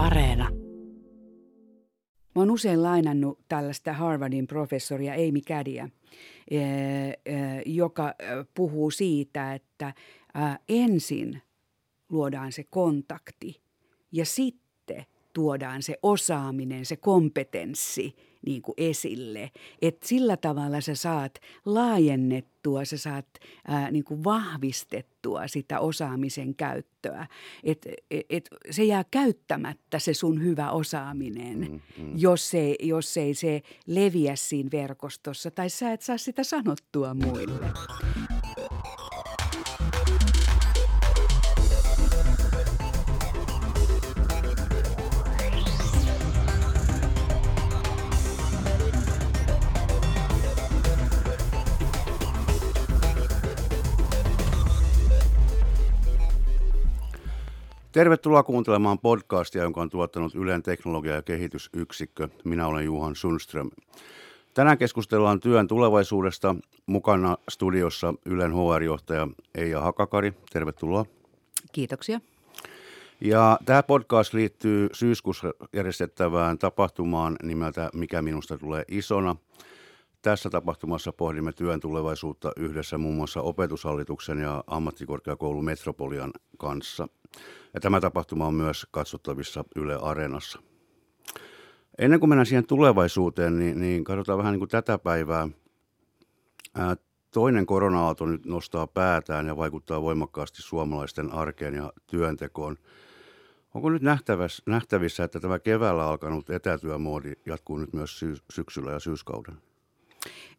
Areena. Mä oon usein lainannut tällaista Harvardin professoria Amy Cadia, joka puhuu siitä, että ensin luodaan se kontakti ja sitten tuodaan se osaaminen, se kompetenssi – niin kuin esille. Että sillä tavalla sä saat laajennettua, sä saat ää, niin kuin vahvistettua sitä osaamisen käyttöä. Et, et, se jää käyttämättä se sun hyvä osaaminen, mm, mm. Jos, ei, jos ei se leviä siinä verkostossa tai sä et saa sitä sanottua muille. Tervetuloa kuuntelemaan podcastia, jonka on tuottanut Ylen teknologia- ja kehitysyksikkö. Minä olen Juhan Sundström. Tänään keskustellaan työn tulevaisuudesta. Mukana studiossa Ylen HR-johtaja Eija Hakakari. Tervetuloa. Kiitoksia. Ja tämä podcast liittyy syyskuussa järjestettävään tapahtumaan nimeltä Mikä minusta tulee isona. Tässä tapahtumassa pohdimme työn tulevaisuutta yhdessä muun muassa opetushallituksen ja ammattikorkeakoulu Metropolian kanssa – ja tämä tapahtuma on myös katsottavissa Yle Areenassa. Ennen kuin mennään siihen tulevaisuuteen, niin, niin katsotaan vähän niin kuin tätä päivää. Ää, toinen korona-aalto nyt nostaa päätään ja vaikuttaa voimakkaasti suomalaisten arkeen ja työntekoon. Onko nyt nähtävissä, että tämä keväällä alkanut etätyömoodi jatkuu nyt myös syksyllä ja syyskauden?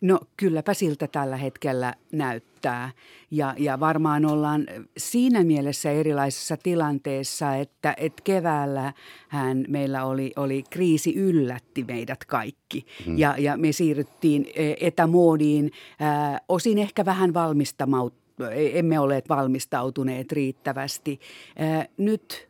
No kylläpä siltä tällä hetkellä näyttää ja, ja varmaan ollaan siinä mielessä erilaisessa tilanteessa, että, että keväällä hän meillä oli, oli kriisi yllätti meidät kaikki mm. ja, ja me siirryttiin e, etämoodiin ää, osin ehkä vähän valmistamaan emme ole valmistautuneet riittävästi. Nyt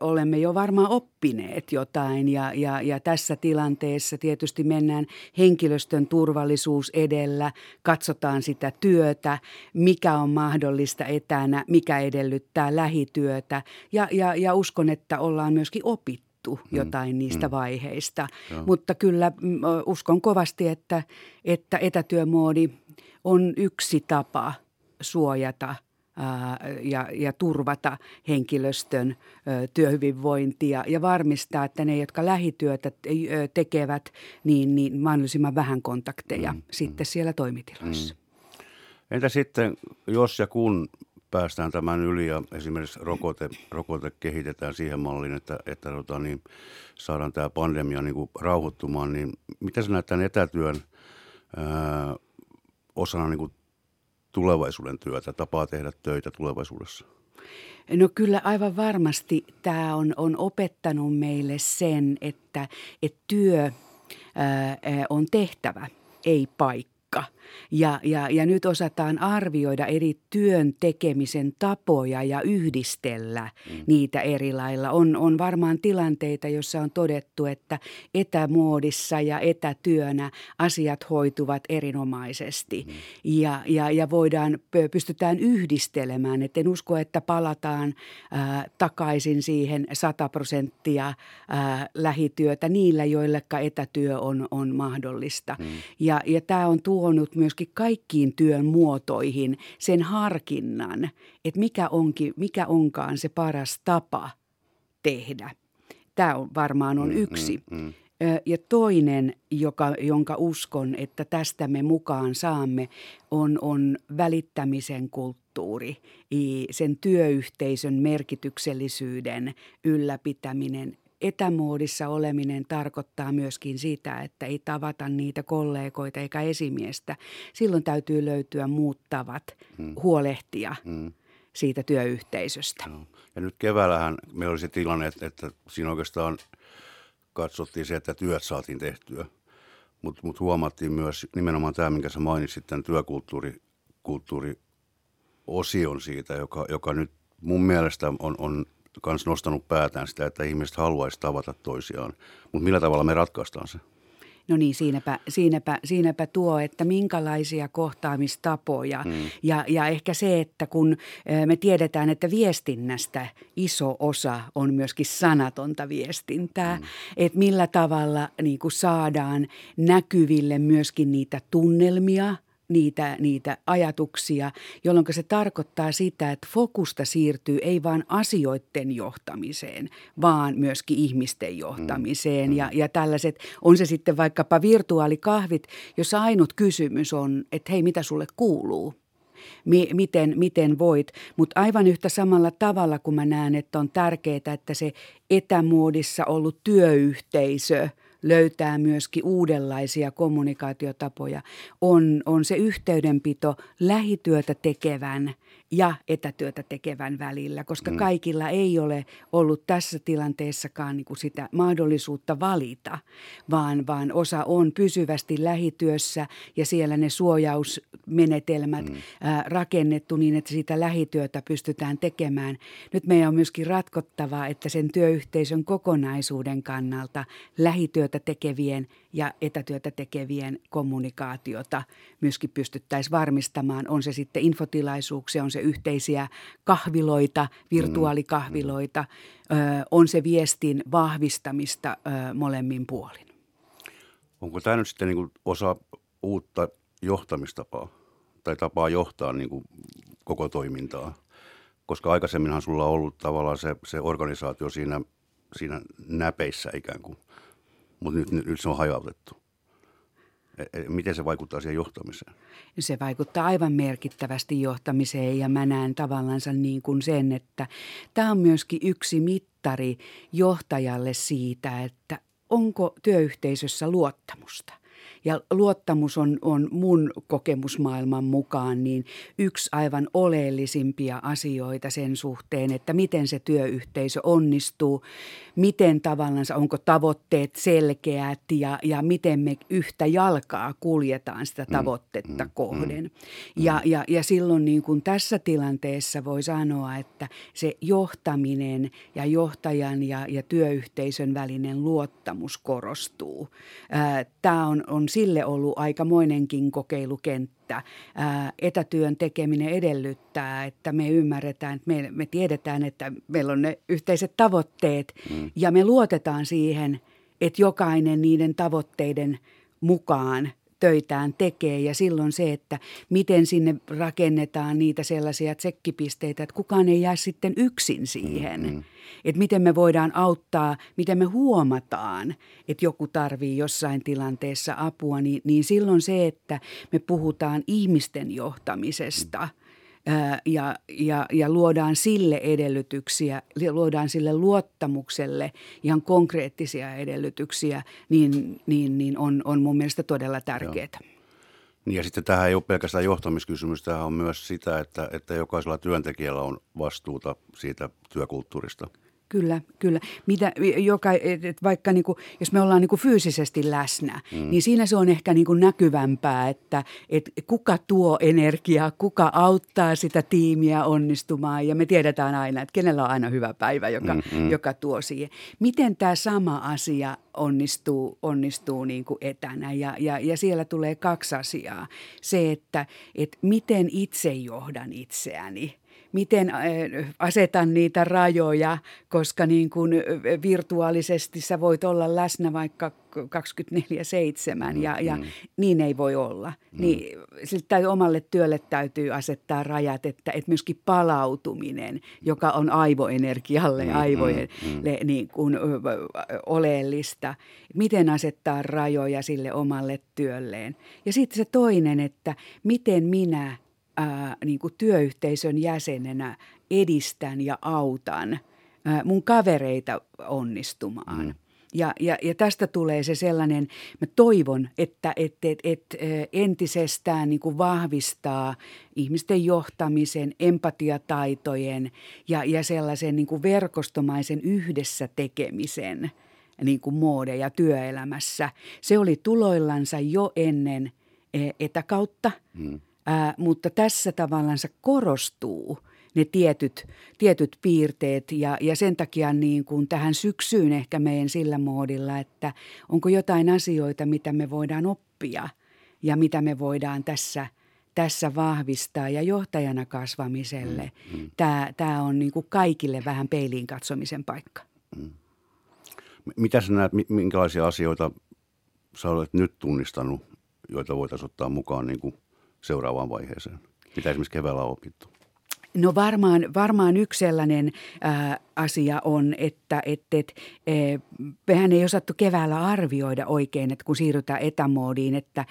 olemme jo varmaan oppineet jotain ja, ja, ja tässä tilanteessa tietysti mennään henkilöstön turvallisuus edellä, katsotaan sitä työtä, mikä on mahdollista etänä, mikä edellyttää lähityötä ja, ja, ja uskon, että ollaan myöskin opittu mm, jotain niistä mm. vaiheista. Joo. Mutta kyllä uskon kovasti, että, että etätyömoodi on yksi tapa – suojata ja, ja turvata henkilöstön työhyvinvointia ja varmistaa, että ne, jotka lähityötä tekevät, niin, niin mahdollisimman vähän kontakteja mm, sitten mm. siellä toimitiloissa. Mm. Entä sitten, jos ja kun päästään tämän yli ja esimerkiksi rokote, rokote kehitetään siihen malliin, että, että tota, niin, saadaan tämä pandemia niin kuin rauhoittumaan, niin mitä sä näet tämän etätyön ää, osana niin kuin tulevaisuuden työtä, tapaa tehdä töitä tulevaisuudessa? No kyllä aivan varmasti tämä on, on opettanut meille sen, että, että työ ää, on tehtävä, ei paikka. Ja, ja, ja nyt osataan arvioida eri työn tekemisen tapoja ja yhdistellä mm. niitä eri lailla. On, on varmaan tilanteita, joissa on todettu, että etämuodissa ja etätyönä asiat hoituvat erinomaisesti. Mm. Ja, ja, ja voidaan, pystytään yhdistelemään. Et en usko, että palataan äh, takaisin siihen 100 prosenttia äh, lähityötä niillä, joilleka etätyö on, on mahdollista. Mm. Ja, ja tämä on tuo tuonut myöskin kaikkiin työn muotoihin sen harkinnan, että mikä, onkin, mikä onkaan se paras tapa tehdä. Tämä on, varmaan on mm, yksi. Mm, mm. Ja toinen, joka, jonka uskon, että tästä me mukaan saamme, on, on välittämisen kulttuuri, sen työyhteisön merkityksellisyyden ylläpitäminen etämoodissa oleminen tarkoittaa myöskin sitä, että ei tavata niitä kollegoita eikä esimiestä. Silloin täytyy löytyä muut tavat hmm. huolehtia hmm. siitä työyhteisöstä. No. Ja nyt keväällähän meillä oli se tilanne, että, että siinä oikeastaan katsottiin se, että työt saatiin tehtyä. Mutta mut huomattiin myös nimenomaan tämä, minkä sä mainitsit, tämän työkulttuuri siitä, joka, joka nyt mun mielestä on, on myös nostanut päätään sitä, että ihmiset haluaisi tavata toisiaan. Mutta millä tavalla me ratkaistaan se? No niin, siinäpä, siinäpä, siinäpä tuo, että minkälaisia kohtaamistapoja. Mm. Ja, ja ehkä se, että kun me tiedetään, että viestinnästä iso osa on myöskin sanatonta viestintää, mm. että millä tavalla niin kuin saadaan näkyville myöskin niitä tunnelmia – niitä, niitä ajatuksia, jolloin se tarkoittaa sitä, että fokusta siirtyy ei vain asioiden johtamiseen, vaan myöskin ihmisten johtamiseen. Mm. Ja, ja tällaiset, on se sitten vaikkapa virtuaalikahvit, jossa ainut kysymys on, että hei, mitä sulle kuuluu? miten, miten voit. Mutta aivan yhtä samalla tavalla, kun mä näen, että on tärkeää, että se etämuodissa ollut työyhteisö – löytää myöskin uudenlaisia kommunikaatiotapoja, on, on se yhteydenpito lähityötä tekevän ja etätyötä tekevän välillä, koska mm. kaikilla ei ole ollut tässä tilanteessakaan niin kuin sitä mahdollisuutta valita, vaan, vaan osa on pysyvästi lähityössä ja siellä ne suojausmenetelmät mm. ää, rakennettu niin, että sitä lähityötä pystytään tekemään. Nyt meidän on myöskin ratkottava, että sen työyhteisön kokonaisuuden kannalta lähityötä tekevien ja etätyötä tekevien kommunikaatiota myöskin pystyttäisiin varmistamaan. On se sitten infotilaisuuksia, on se yhteisiä kahviloita, virtuaalikahviloita, ö, on se viestin vahvistamista ö, molemmin puolin. Onko tämä nyt sitten niin osa uutta johtamistapaa tai tapaa johtaa niin kuin koko toimintaa? Koska aikaisemminhan sulla on ollut tavallaan se, se organisaatio siinä, siinä näpeissä ikään kuin – mutta nyt, nyt se on hajautettu. E, e, miten se vaikuttaa siihen johtamiseen? Se vaikuttaa aivan merkittävästi johtamiseen ja mä näen tavallaan niin kuin sen, että tämä on myöskin yksi mittari johtajalle siitä, että onko työyhteisössä luottamusta. Ja luottamus on, on mun kokemusmaailman mukaan niin yksi aivan oleellisimpia asioita sen suhteen, että miten se työyhteisö onnistuu, miten tavallaan, onko tavoitteet selkeät ja, ja miten me yhtä jalkaa kuljetaan sitä mm, tavoitetta mm, kohden. Mm, ja, ja, ja silloin niin kuin tässä tilanteessa voi sanoa, että se johtaminen ja johtajan ja, ja työyhteisön välinen luottamus korostuu. Tämä on, on sille ollut aikamoinenkin kokeilukenttä. Ää, etätyön tekeminen edellyttää, että me ymmärretään, että me, me tiedetään, että meillä on ne yhteiset tavoitteet mm. ja me luotetaan siihen, että jokainen niiden tavoitteiden mukaan – töitään tekee ja silloin se, että miten sinne rakennetaan niitä sellaisia tsekkipisteitä, että kukaan ei jää sitten yksin siihen. Mm-hmm. Että miten me voidaan auttaa, miten me huomataan, että joku tarvii jossain tilanteessa apua, niin, niin silloin se, että me puhutaan ihmisten johtamisesta – ja, ja, ja luodaan sille edellytyksiä, luodaan sille luottamukselle ihan konkreettisia edellytyksiä, niin, niin, niin on, on mun mielestä todella tärkeää. Niin ja sitten tähän ei ole pelkästään johtamiskysymys, tähän on myös sitä, että, että jokaisella työntekijällä on vastuuta siitä työkulttuurista. Kyllä, kyllä. Mitä, joka, et vaikka niin kuin, jos me ollaan niin kuin fyysisesti läsnä, mm. niin siinä se on ehkä niin kuin näkyvämpää, että et kuka tuo energiaa, kuka auttaa sitä tiimiä onnistumaan. Ja me tiedetään aina, että kenellä on aina hyvä päivä, joka, mm-hmm. joka tuo siihen. Miten tämä sama asia onnistuu, onnistuu niin kuin etänä? Ja, ja, ja siellä tulee kaksi asiaa. Se, että et miten itse johdan itseäni – miten äh, asetan niitä rajoja, koska niin kuin virtuaalisesti sä voit olla läsnä vaikka 24-7 ja, ja mm. niin ei voi olla. Mm. Niin siltä omalle työlle täytyy asettaa rajat, että, että myöskin palautuminen, joka on aivoenergialle, mm, aivoille mm, niin kuin, oleellista. Miten asettaa rajoja sille omalle työlleen. Ja sitten se toinen, että miten minä ää, niin kuin työyhteisön jäsenenä edistän ja autan ää, mun kavereita onnistumaan. Mm. Ja, ja, ja tästä tulee se sellainen, mä toivon, että et, et, et, entisestään niin kuin vahvistaa ihmisten johtamisen, empatiataitojen ja, ja sellaisen niin kuin verkostomaisen yhdessä tekemisen niin kuin muodeja työelämässä. Se oli tuloillansa jo ennen etäkautta. Mm Ää, mutta tässä tavallaan korostuu ne tietyt, tietyt piirteet ja, ja sen takia niin kuin tähän syksyyn ehkä meidän sillä moodilla, että onko jotain asioita, mitä me voidaan oppia ja mitä me voidaan tässä, tässä vahvistaa ja johtajana kasvamiselle. Mm, mm. Tämä, tämä on niin kuin kaikille vähän peiliin katsomisen paikka. Mm. Mitä sä näet, minkälaisia asioita sä olet nyt tunnistanut, joita voitaisiin ottaa mukaan niin kuin seuraavaan vaiheeseen? Mitä esimerkiksi keväällä on opittu? No varmaan, varmaan yksi sellainen ää, asia on, että et, et, e, mehän ei osattu keväällä arvioida oikein, että kun siirrytään etämoodiin, että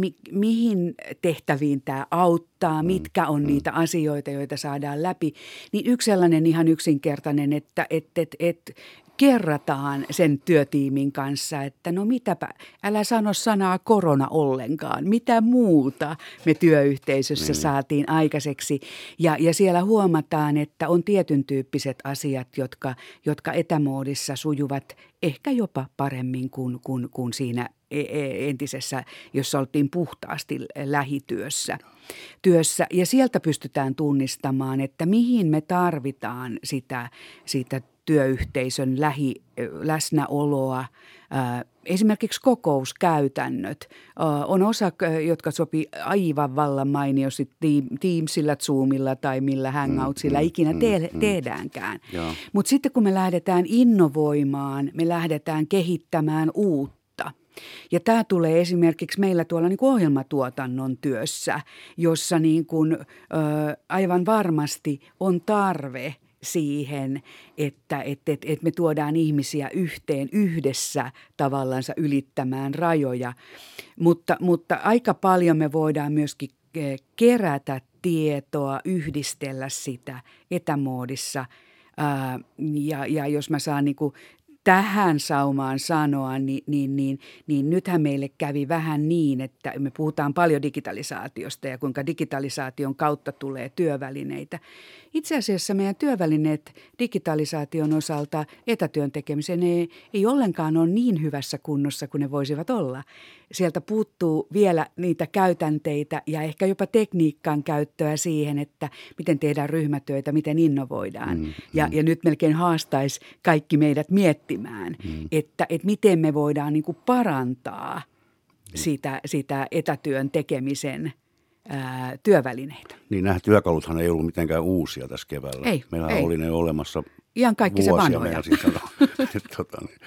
mi, mihin tehtäviin tämä auttaa, mm, mitkä on mm. niitä asioita, joita saadaan läpi. Niin yksi sellainen ihan yksinkertainen, että et, et, et, kerrataan sen työtiimin kanssa, että no mitäpä, älä sano sanaa korona ollenkaan, mitä muuta me työyhteisössä mm. saatiin aikaiseksi. Ja, ja siellä huomataan, että on tietyn tyyppiset asiat, jotka, jotka etämoodissa sujuvat ehkä jopa paremmin kuin, kuin, kuin siinä e, e, entisessä, jossa oltiin puhtaasti lähityössä. Työssä. Ja sieltä pystytään tunnistamaan, että mihin me tarvitaan sitä, sitä työyhteisön lähi, läsnäoloa. Esimerkiksi kokouskäytännöt on osa, jotka sopii aivan vallan mainiosti Teamsilla, Zoomilla tai millä Hangoutsilla mm, ikinä mm, te- mm, tehdäänkään. Mutta sitten kun me lähdetään innovoimaan, me lähdetään kehittämään uutta. Ja tämä tulee esimerkiksi meillä tuolla niin kuin ohjelmatuotannon työssä, jossa niin kuin, ö, aivan varmasti on tarve – siihen, että, että, että, että me tuodaan ihmisiä yhteen yhdessä tavallansa ylittämään rajoja. Mutta, mutta aika paljon me voidaan myöskin eh, kerätä tietoa, yhdistellä sitä etämoodissa. ja, ja jos mä saan niin tähän saumaan sanoa, niin, niin, niin, niin nythän meille kävi vähän niin, että me puhutaan paljon digitalisaatiosta ja kuinka digitalisaation kautta tulee työvälineitä. Itse asiassa meidän työvälineet digitalisaation osalta etätyön tekemiseen ei, ei ollenkaan ole niin hyvässä kunnossa kuin ne voisivat olla. Sieltä puuttuu vielä niitä käytänteitä ja ehkä jopa tekniikan käyttöä siihen, että miten tehdään ryhmätyötä, miten innovoidaan. Mm, ja, mm. ja nyt melkein haastaisi kaikki meidät miettimään, mm. että, että miten me voidaan niin kuin parantaa sitä, sitä etätyön tekemisen – ää, työvälineitä. Niin nämä työkaluthan ei ollut mitenkään uusia tässä keväällä. Ei, Meillä ei. oli ne olemassa Ihan kaikki se vanhoja. tota, niin,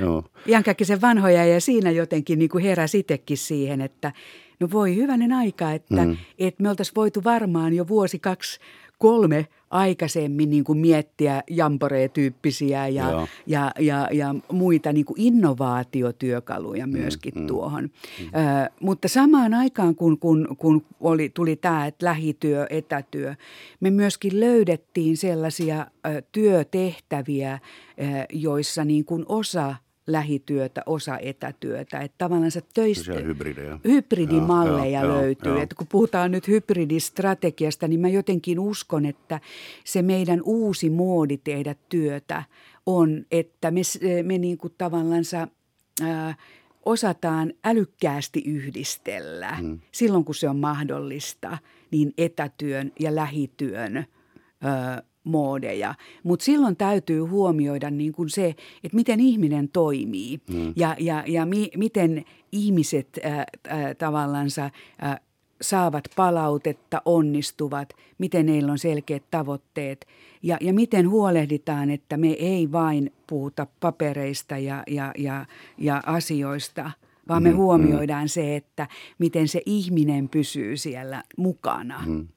joo. Ihan kaikki se vanhoja ja siinä jotenkin niin kuin heräsi itsekin siihen, että no voi hyvänen aika, että, mm. että me oltaisiin voitu varmaan jo vuosi, kaksi, kolme aikaisemmin niin kuin miettiä jamporee-tyyppisiä ja, ja, ja, ja muita niin kuin innovaatiotyökaluja mm, myöskin mm, tuohon. Mm. Ö, mutta samaan aikaan, kun, kun, kun oli, tuli tämä että lähityö, etätyö, me myöskin löydettiin sellaisia ö, työtehtäviä, ö, joissa niin kuin osa – lähityötä, osa etätyötä. Että tavallaan se töistä, hybridimalleja ja, löytyy. Ja, että kun puhutaan nyt hybridistrategiasta, niin mä jotenkin uskon, että se meidän uusi moodi tehdä työtä on, että me, me niin kuin tavallaan ää, osataan älykkäästi yhdistellä hmm. silloin, kun se on mahdollista, niin etätyön ja lähityön ää, moodeja. Mutta silloin täytyy huomioida niin kuin se, että miten ihminen toimii mm. ja, ja, ja mi, miten ihmiset äh, äh, tavallansa äh, saavat palautetta, onnistuvat, miten heillä on selkeät tavoitteet ja, ja miten huolehditaan, että me ei vain puhuta papereista ja, ja, ja, ja asioista, vaan me mm, huomioidaan mm. se, että miten se ihminen pysyy siellä mukana mm.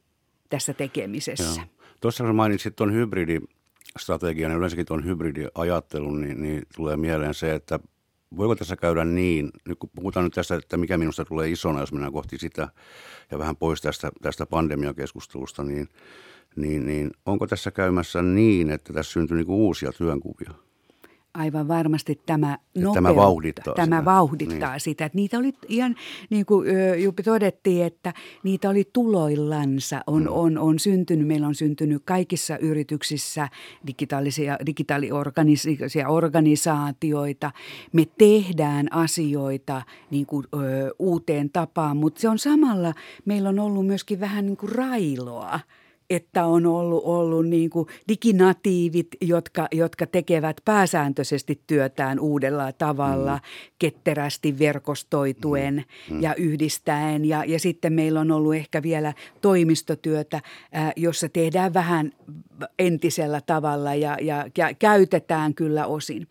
tässä tekemisessä. Joo. Tuossa kun mainitsit tuon hybridistrategian ja yleensäkin tuon hybridiajattelun, niin, niin tulee mieleen se, että voiko tässä käydä niin, nyt kun puhutaan nyt tästä, että mikä minusta tulee isona, jos mennään kohti sitä ja vähän pois tästä, tästä pandemiakeskustelusta, niin, niin, niin onko tässä käymässä niin, että tässä syntyy niin uusia työnkuvia? Aivan varmasti tämä nopeuttaa, tämä vauhdittaa, tämä sitä. vauhdittaa niin. sitä. Että niitä oli ihan, niin kuin Jupi todettiin, että niitä oli tuloillansa, on, mm. on, on syntynyt, meillä on syntynyt kaikissa yrityksissä digitaalisia, digitaaliorganisia organisaatioita. Me tehdään asioita niin kuin, ö, uuteen tapaan, mutta se on samalla, meillä on ollut myöskin vähän niin kuin railoa että on ollut, ollut niin kuin diginatiivit, jotka, jotka tekevät pääsääntöisesti työtään uudella tavalla, mm. ketterästi verkostoituen mm. mm. ja yhdistäen. Ja, ja sitten meillä on ollut ehkä vielä toimistotyötä, äh, jossa tehdään vähän entisellä tavalla ja, ja, ja käytetään kyllä osin.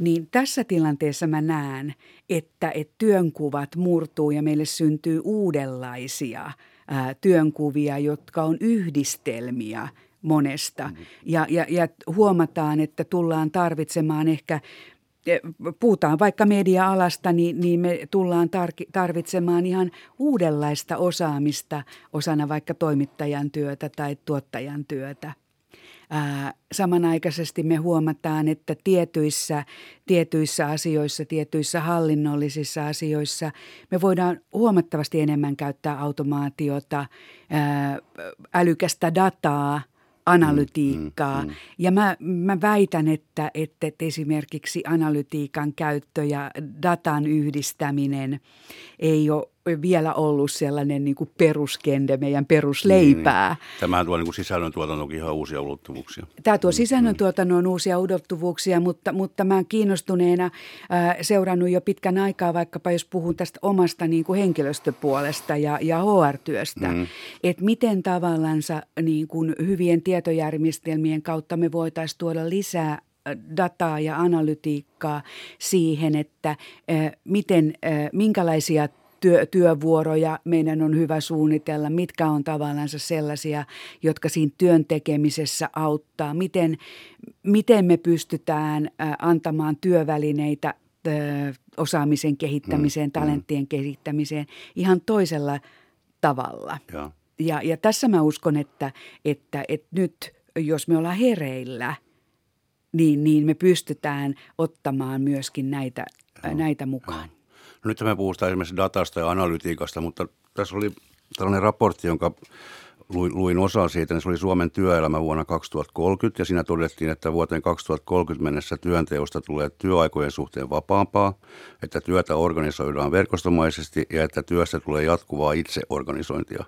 Niin tässä tilanteessa mä näen, että, että työnkuvat murtuu ja meille syntyy uudenlaisia – ää, työnkuvia, jotka on yhdistelmiä monesta. Mm-hmm. Ja, ja, ja huomataan, että tullaan tarvitsemaan ehkä e, puhutaan vaikka media-alasta, niin, niin me tullaan tar- tarvitsemaan ihan uudenlaista osaamista osana vaikka toimittajan työtä tai tuottajan työtä. Samanaikaisesti me huomataan, että tietyissä, tietyissä asioissa, tietyissä hallinnollisissa asioissa me voidaan huomattavasti enemmän käyttää automaatiota, älykästä dataa – analytiikkaa. Mm, mm, mm. Ja mä, mä väitän, että, että esimerkiksi analytiikan käyttö ja datan yhdistäminen ei ole vielä ollut sellainen niin kuin peruskende, meidän perusleipää. Niin, niin. Tämähän tuo niin sisällöntuotantokin ihan uusia ulottuvuuksia. Tämä tuo mm, sisällöntuotannon mm. uusia ulottuvuuksia, mutta, mutta mä oon kiinnostuneena äh, seurannut jo pitkän aikaa, vaikkapa jos puhun tästä omasta niin kuin henkilöstöpuolesta ja, ja HR-työstä, mm. että miten tavallansa niin kuin hyvien tietojärjestelmien kautta me voitaisiin tuoda lisää dataa ja analytiikkaa siihen, että äh, miten, äh, minkälaisia työ, työvuoroja meidän on hyvä suunnitella, mitkä on tavallaan sellaisia, jotka siinä työn tekemisessä auttaa, miten, miten me pystytään antamaan työvälineitä osaamisen kehittämiseen, mm, mm. talenttien mm. kehittämiseen ihan toisella tavalla. Ja, ja, ja tässä mä uskon, että, että, että nyt jos me ollaan hereillä, niin, niin me pystytään ottamaan myöskin näitä, näitä mukaan. Nyt me puhutaan esimerkiksi datasta ja analytiikasta, mutta tässä oli tällainen raportti, jonka luin, luin osa siitä, niin se oli Suomen työelämä vuonna 2030 ja siinä todettiin, että vuoteen 2030 mennessä työnteosta tulee työaikojen suhteen vapaampaa, että työtä organisoidaan verkostomaisesti ja että työstä tulee jatkuvaa itseorganisointia.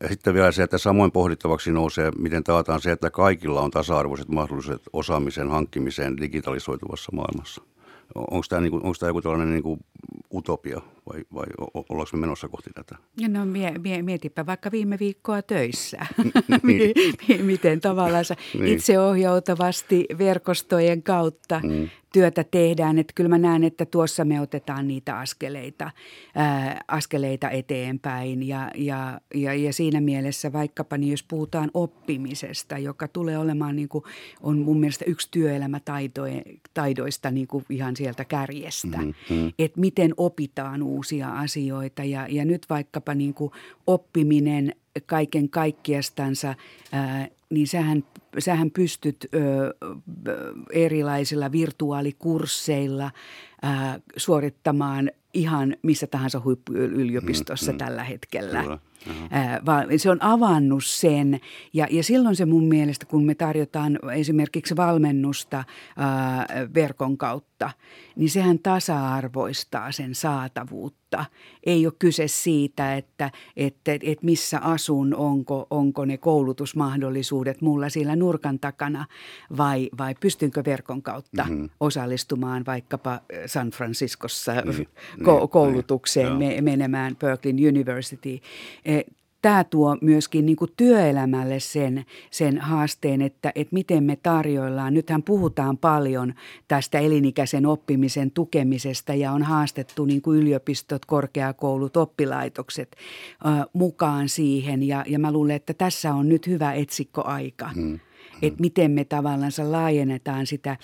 Ja sitten vielä se, että samoin pohdittavaksi nousee, miten taataan se, että kaikilla on tasa-arvoiset mahdollisuudet osaamisen hankkimiseen digitalisoituvassa maailmassa. Onko tämä, niinku, onko tämä joku tällainen niinku utopia vai, vai ollaanko me menossa kohti tätä? No mie, mie, mietipä vaikka viime viikkoa töissä. niin. Miten tavallaan niin. itseohjautavasti verkostojen kautta mm työtä tehdään. Että kyllä mä näen, että tuossa me otetaan niitä askeleita, ää, askeleita eteenpäin. Ja, ja, ja, ja siinä mielessä vaikkapa niin jos puhutaan oppimisesta, joka tulee olemaan niin kuin, on mun mielestä yksi työelämätaidoista niin kuin ihan sieltä kärjestä. Mm-hmm. Että miten opitaan uusia asioita ja, ja nyt vaikkapa niin kuin oppiminen kaiken kaikkiastansa, ää, niin sähän, sähän pystyt ö, erilaisilla virtuaalikursseilla ää, suorittamaan ihan missä tahansa huippuyliopistossa mm, tällä hetkellä. Kyllä. Ää, vaan se on avannut sen ja, ja silloin se mun mielestä, kun me tarjotaan esimerkiksi valmennusta ää, verkon kautta, niin sehän tasa-arvoistaa sen saatavuutta. Ei ole kyse siitä, että, että, että missä asun, onko, onko ne koulutusmahdollisuudet mulla siellä nurkan takana vai, vai pystynkö verkon kautta mm-hmm. osallistumaan vaikkapa San Franciscossa niin, ko- niin, koulutukseen, niin, menemään Berkeley University tämä tuo myöskin niin työelämälle sen, sen haasteen, että, että miten me tarjoillaan. Nythän puhutaan paljon tästä elinikäisen oppimisen tukemisesta ja on haastettu niin yliopistot, korkeakoulut, oppilaitokset äh, mukaan siihen. Ja, ja mä luulen, että tässä on nyt hyvä etsikkoaika. Hmm että miten me tavallaan laajennetaan sitä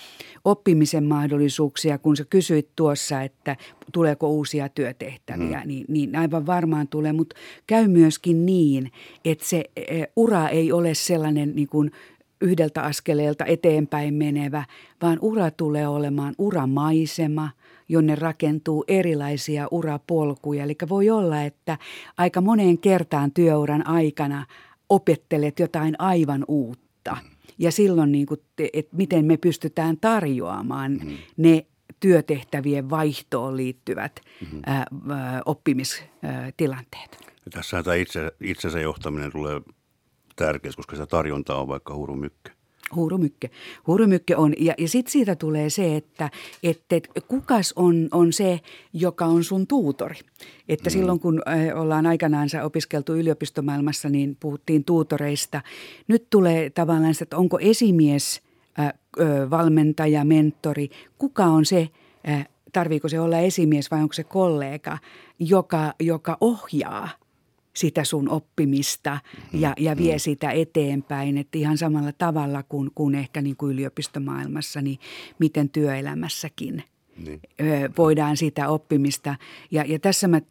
oppimisen mahdollisuuksia, kun sä kysyit tuossa, että tuleeko uusia työtehtäviä, mm. niin, niin aivan varmaan tulee, mutta käy myöskin niin, että se e, ura ei ole sellainen niin kuin yhdeltä askeleelta eteenpäin menevä, vaan ura tulee olemaan uramaisema, jonne rakentuu erilaisia urapolkuja. Eli voi olla, että aika moneen kertaan työuran aikana opettelet jotain aivan uutta. Mm. Ja silloin, niin kuin, että miten me pystytään tarjoamaan mm-hmm. ne työtehtävien vaihtoon liittyvät mm-hmm. ää, oppimistilanteet. Tässä tämä itse, itsensä johtaminen tulee tärkeä, koska sitä tarjontaa on vaikka hurumykkä. Hurumykke. Hurumykke on, ja, ja sitten siitä tulee se, että, että kukas on, on se, joka on sun tuutori. Että mm. silloin kun ollaan aikanaan opiskeltu yliopistomaailmassa, niin puhuttiin tuutoreista. Nyt tulee tavallaan se, että onko esimies, äh, valmentaja, mentori, kuka on se, äh, tarviiko se olla esimies vai onko se kollega, joka, joka ohjaa – sitä sun oppimista mm-hmm. ja, ja vie mm-hmm. sitä eteenpäin. Että ihan samalla tavalla kuin, kuin ehkä niin kuin yliopistomaailmassa, niin miten työelämässäkin niin. voidaan sitä oppimista. Ja, ja tässä mä,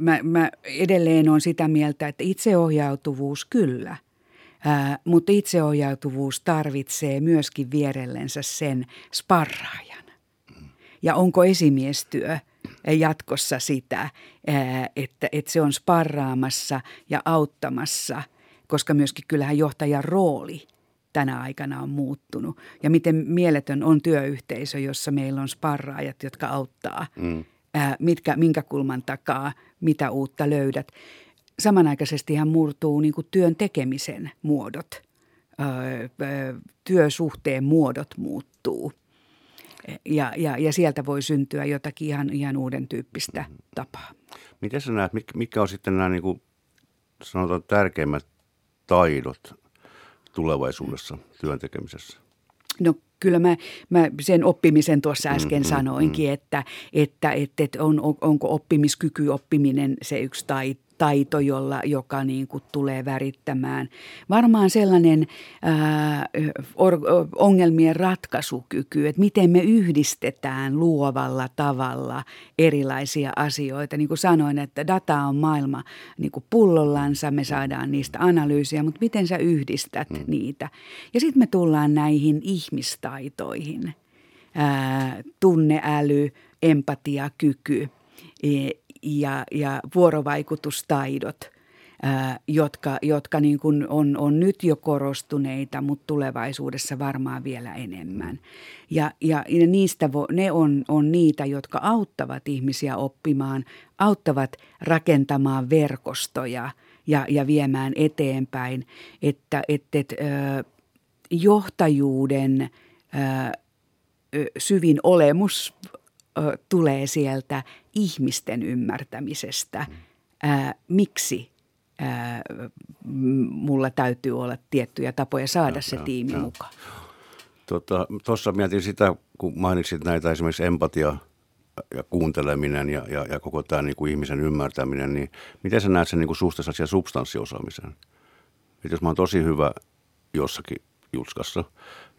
mä, mä edelleen on sitä mieltä, että itseohjautuvuus kyllä – Ää, mutta itseohjautuvuus tarvitsee myöskin vierellensä sen sparraajan. Mm. Ja onko esimiestyö – jatkossa sitä, että, että se on sparraamassa ja auttamassa, koska myöskin kyllähän johtajan rooli tänä aikana on muuttunut. Ja miten mieletön on työyhteisö, jossa meillä on sparraajat, jotka auttaa, mm. mitkä, minkä kulman takaa, mitä uutta löydät. Samanaikaisesti ihan murtuu niin kuin työn tekemisen muodot, työsuhteen muodot muuttuu – ja, ja, ja sieltä voi syntyä jotakin ihan, ihan uuden tyyppistä tapaa. Miten sä näet, mikä on sitten nämä niin kuin sanotaan tärkeimmät taidot tulevaisuudessa työn tekemisessä? No kyllä mä, mä sen oppimisen tuossa äsken mm, sanoinkin, mm. että, että, että, että on, onko oppimiskyky, oppiminen se yksi tai, taito, jolla, joka niin kuin tulee värittämään. Varmaan sellainen ää, or, ongelmien ratkaisukyky, että miten me yhdistetään luovalla tavalla erilaisia asioita. Niin kuin sanoin, että data on maailma niin kuin pullollansa, me saadaan niistä analyysiä, mutta miten sä yhdistät mm. niitä. Ja sitten me tullaan näihin ihmistaitoihin. Ää, tunneäly, empatiakyky e, ja, ja vuorovaikutustaidot, ää, jotka, jotka niin kuin on, on nyt jo korostuneita, mutta tulevaisuudessa varmaan vielä enemmän. Ja, ja, niistä vo, ne on, on niitä, jotka auttavat ihmisiä oppimaan, auttavat rakentamaan verkostoja ja, ja viemään eteenpäin, että, että, että johtajuuden syvin olemus tulee sieltä ihmisten ymmärtämisestä, ää, miksi ää, mulla täytyy olla tiettyjä tapoja saada ja, se ja, tiimi ja. mukaan. Tuossa tota, mietin sitä, kun mainitsit näitä esimerkiksi empatia ja kuunteleminen ja, ja, ja koko tämä niin kuin ihmisen ymmärtäminen, niin miten sä näet sen niin kuin suhteessa siihen substanssiosaamiseen? Et jos mä oon tosi hyvä jossakin jutskassa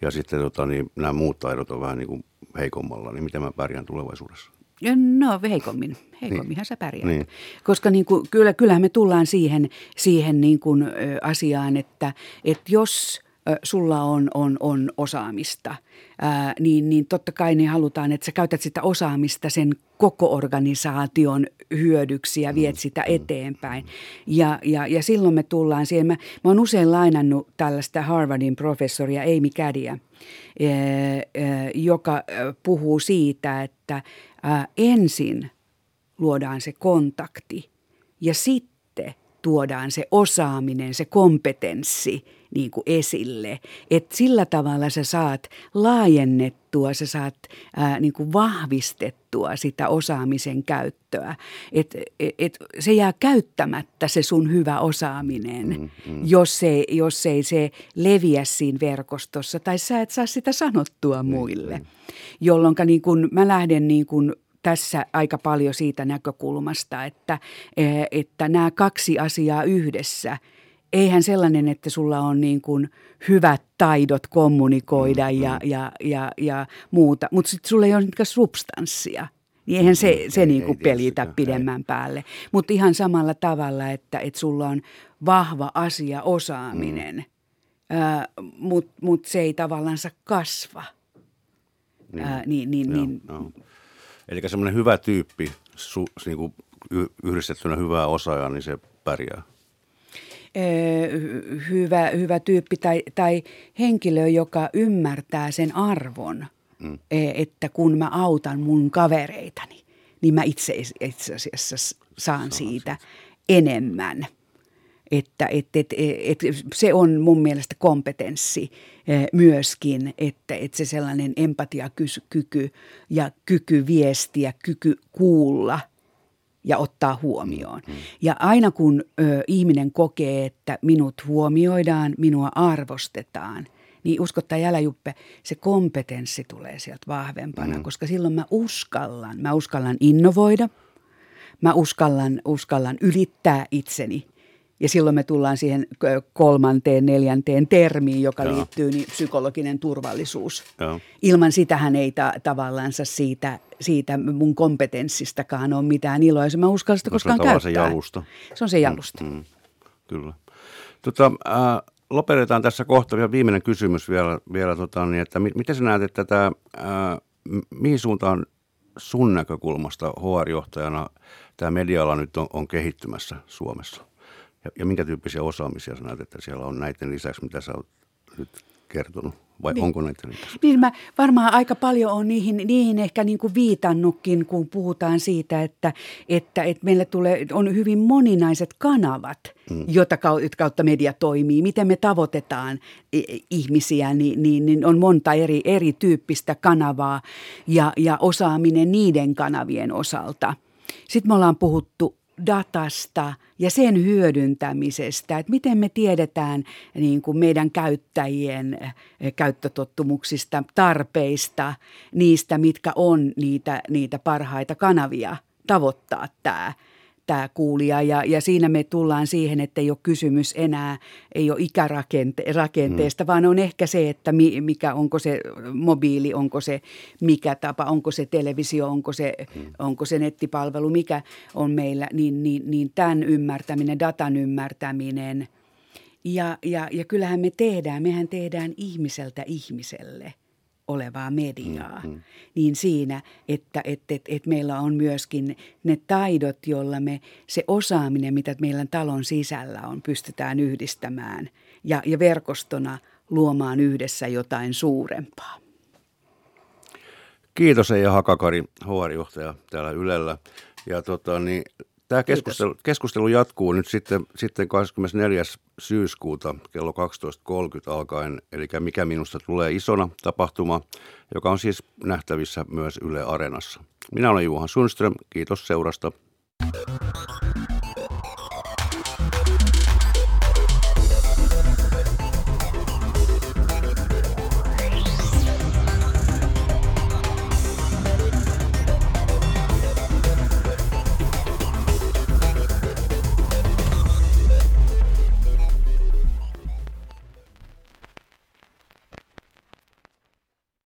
ja sitten tota, niin, nämä muut taidot on vähän niin kuin heikommalla, niin miten mä pärjään tulevaisuudessa? No heikommin, heikomminhan niin. sä pärjäät. Niin. Koska niin kuin, kyllä, kyllähän me tullaan siihen, siihen niin kuin, ö, asiaan, että, että jos sulla on, on, on osaamista, ää, niin, niin totta kai niin halutaan, että sä käytät sitä osaamista sen koko organisaation hyödyksi ja viet sitä mm. eteenpäin. Ja, ja, ja silloin me tullaan siihen. Mä, mä oon usein lainannut tällaista Harvardin professoria Amy Caddyä, joka puhuu siitä, että ensin luodaan se kontakti ja sitten tuodaan se osaaminen, se kompetenssi niin kuin esille. Että sillä tavalla sä saat laajennettua, sä saat ää, niin kuin vahvistettua sitä osaamisen käyttöä. Että et, et se jää käyttämättä se sun hyvä osaaminen, mm, mm. Jos, ei, jos ei se leviä siinä verkostossa tai sä et saa sitä sanottua mm, muille. Mm. Jolloin niin kun mä lähden niin kun tässä aika paljon siitä näkökulmasta, että, että nämä kaksi asiaa yhdessä – eihän sellainen, että sulla on niin kuin hyvät taidot kommunikoida mm, ja, mm. ja, ja, ja muuta, mutta sitten sulla ei ole substanssia. Niin eihän se, mm, se ei, niin kuin ei, pelitä ei, pidemmän ei. päälle. Mutta ihan samalla tavalla, että, että sulla on vahva asia, osaaminen, mm. mutta mut se ei tavallaan kasva. Niin, ää, niin, niin, joo, niin, joo. Eli semmoinen hyvä tyyppi, su, niin kuin yhdistettynä hyvää osaajaa, niin se pärjää hyvä, hyvä tyyppi tai, tai henkilö, joka ymmärtää sen arvon, mm. E, että kun mä autan mun kavereitani, niin mä itse, itse asiassa saan siitä enemmän. Että et, et, et, se on mun mielestä kompetenssi myöskin, että, että se sellainen empatiakyky ja kyky viestiä, kyky kuulla – ja ottaa huomioon. Mm. Ja aina kun ö, ihminen kokee, että minut huomioidaan, minua arvostetaan, niin uskottaa jälä Juppe, se kompetenssi tulee sieltä vahvempana, mm. koska silloin mä uskallan, mä uskallan innovoida, mä uskallan, uskallan ylittää itseni ja silloin me tullaan siihen kolmanteen, neljänteen termiin, joka Joo. liittyy niin psykologinen turvallisuus. Joo. Ilman sitähän ei ta- tavallaansa siitä, siitä mun kompetenssistakaan ole mitään iloa. Se mä uskallan sitä koskaan se käyttää. se jalusta. Se on se jalusta. Mm, mm, kyllä. Tota, äh, lopetetaan tässä kohta vielä viimeinen kysymys vielä, vielä tota, niin, että mi- miten sä näet, että tämä, äh, mihin suuntaan sun näkökulmasta HR-johtajana tämä mediala nyt on, on kehittymässä Suomessa? Ja, ja minkä tyyppisiä osaamisia sä näet, että siellä on näiden lisäksi, mitä sä oot nyt kertonut? Vai niin, onko näitä lisäksi? Niin mä varmaan aika paljon on niihin, niihin ehkä niin kuin viitannutkin, kun puhutaan siitä, että, että, että meillä tulee, on hyvin moninaiset kanavat, mm. jota kautta media toimii. Miten me tavoitetaan ihmisiä, niin, niin, niin on monta eri, erityyppistä kanavaa ja, ja osaaminen niiden kanavien osalta. Sitten me ollaan puhuttu datasta ja sen hyödyntämisestä, että miten me tiedetään niin kuin meidän käyttäjien eh, käyttötottumuksista, tarpeista, niistä, mitkä on niitä, niitä parhaita kanavia tavoittaa tämä tämä kuulija ja, ja siinä me tullaan siihen, että ei ole kysymys enää, ei ole ikärakenteesta, mm. vaan on ehkä se, että mi, mikä, onko se mobiili, onko se mikä tapa, onko se televisio, onko se, mm. onko se nettipalvelu, mikä on meillä, niin, niin, niin tämän ymmärtäminen, datan ymmärtäminen ja, ja, ja kyllähän me tehdään, mehän tehdään ihmiseltä ihmiselle – olevaa mediaa, mm, hmm niin siinä, että et, et, et meillä on myöskin ne taidot, joilla me se osaaminen, mitä meillä talon sisällä on, pystytään yhdistämään ja, ja verkostona luomaan yhdessä jotain suurempaa. Kiitos Eija Hakakari, HR-johtaja täällä Ylellä. Ja tota, niin, Tämä keskustelu, keskustelu jatkuu nyt sitten, sitten 24. syyskuuta kello 12.30 alkaen, eli mikä minusta tulee isona tapahtuma, joka on siis nähtävissä myös Yle Areenassa. Minä olen Juhan Sundström, kiitos seurasta.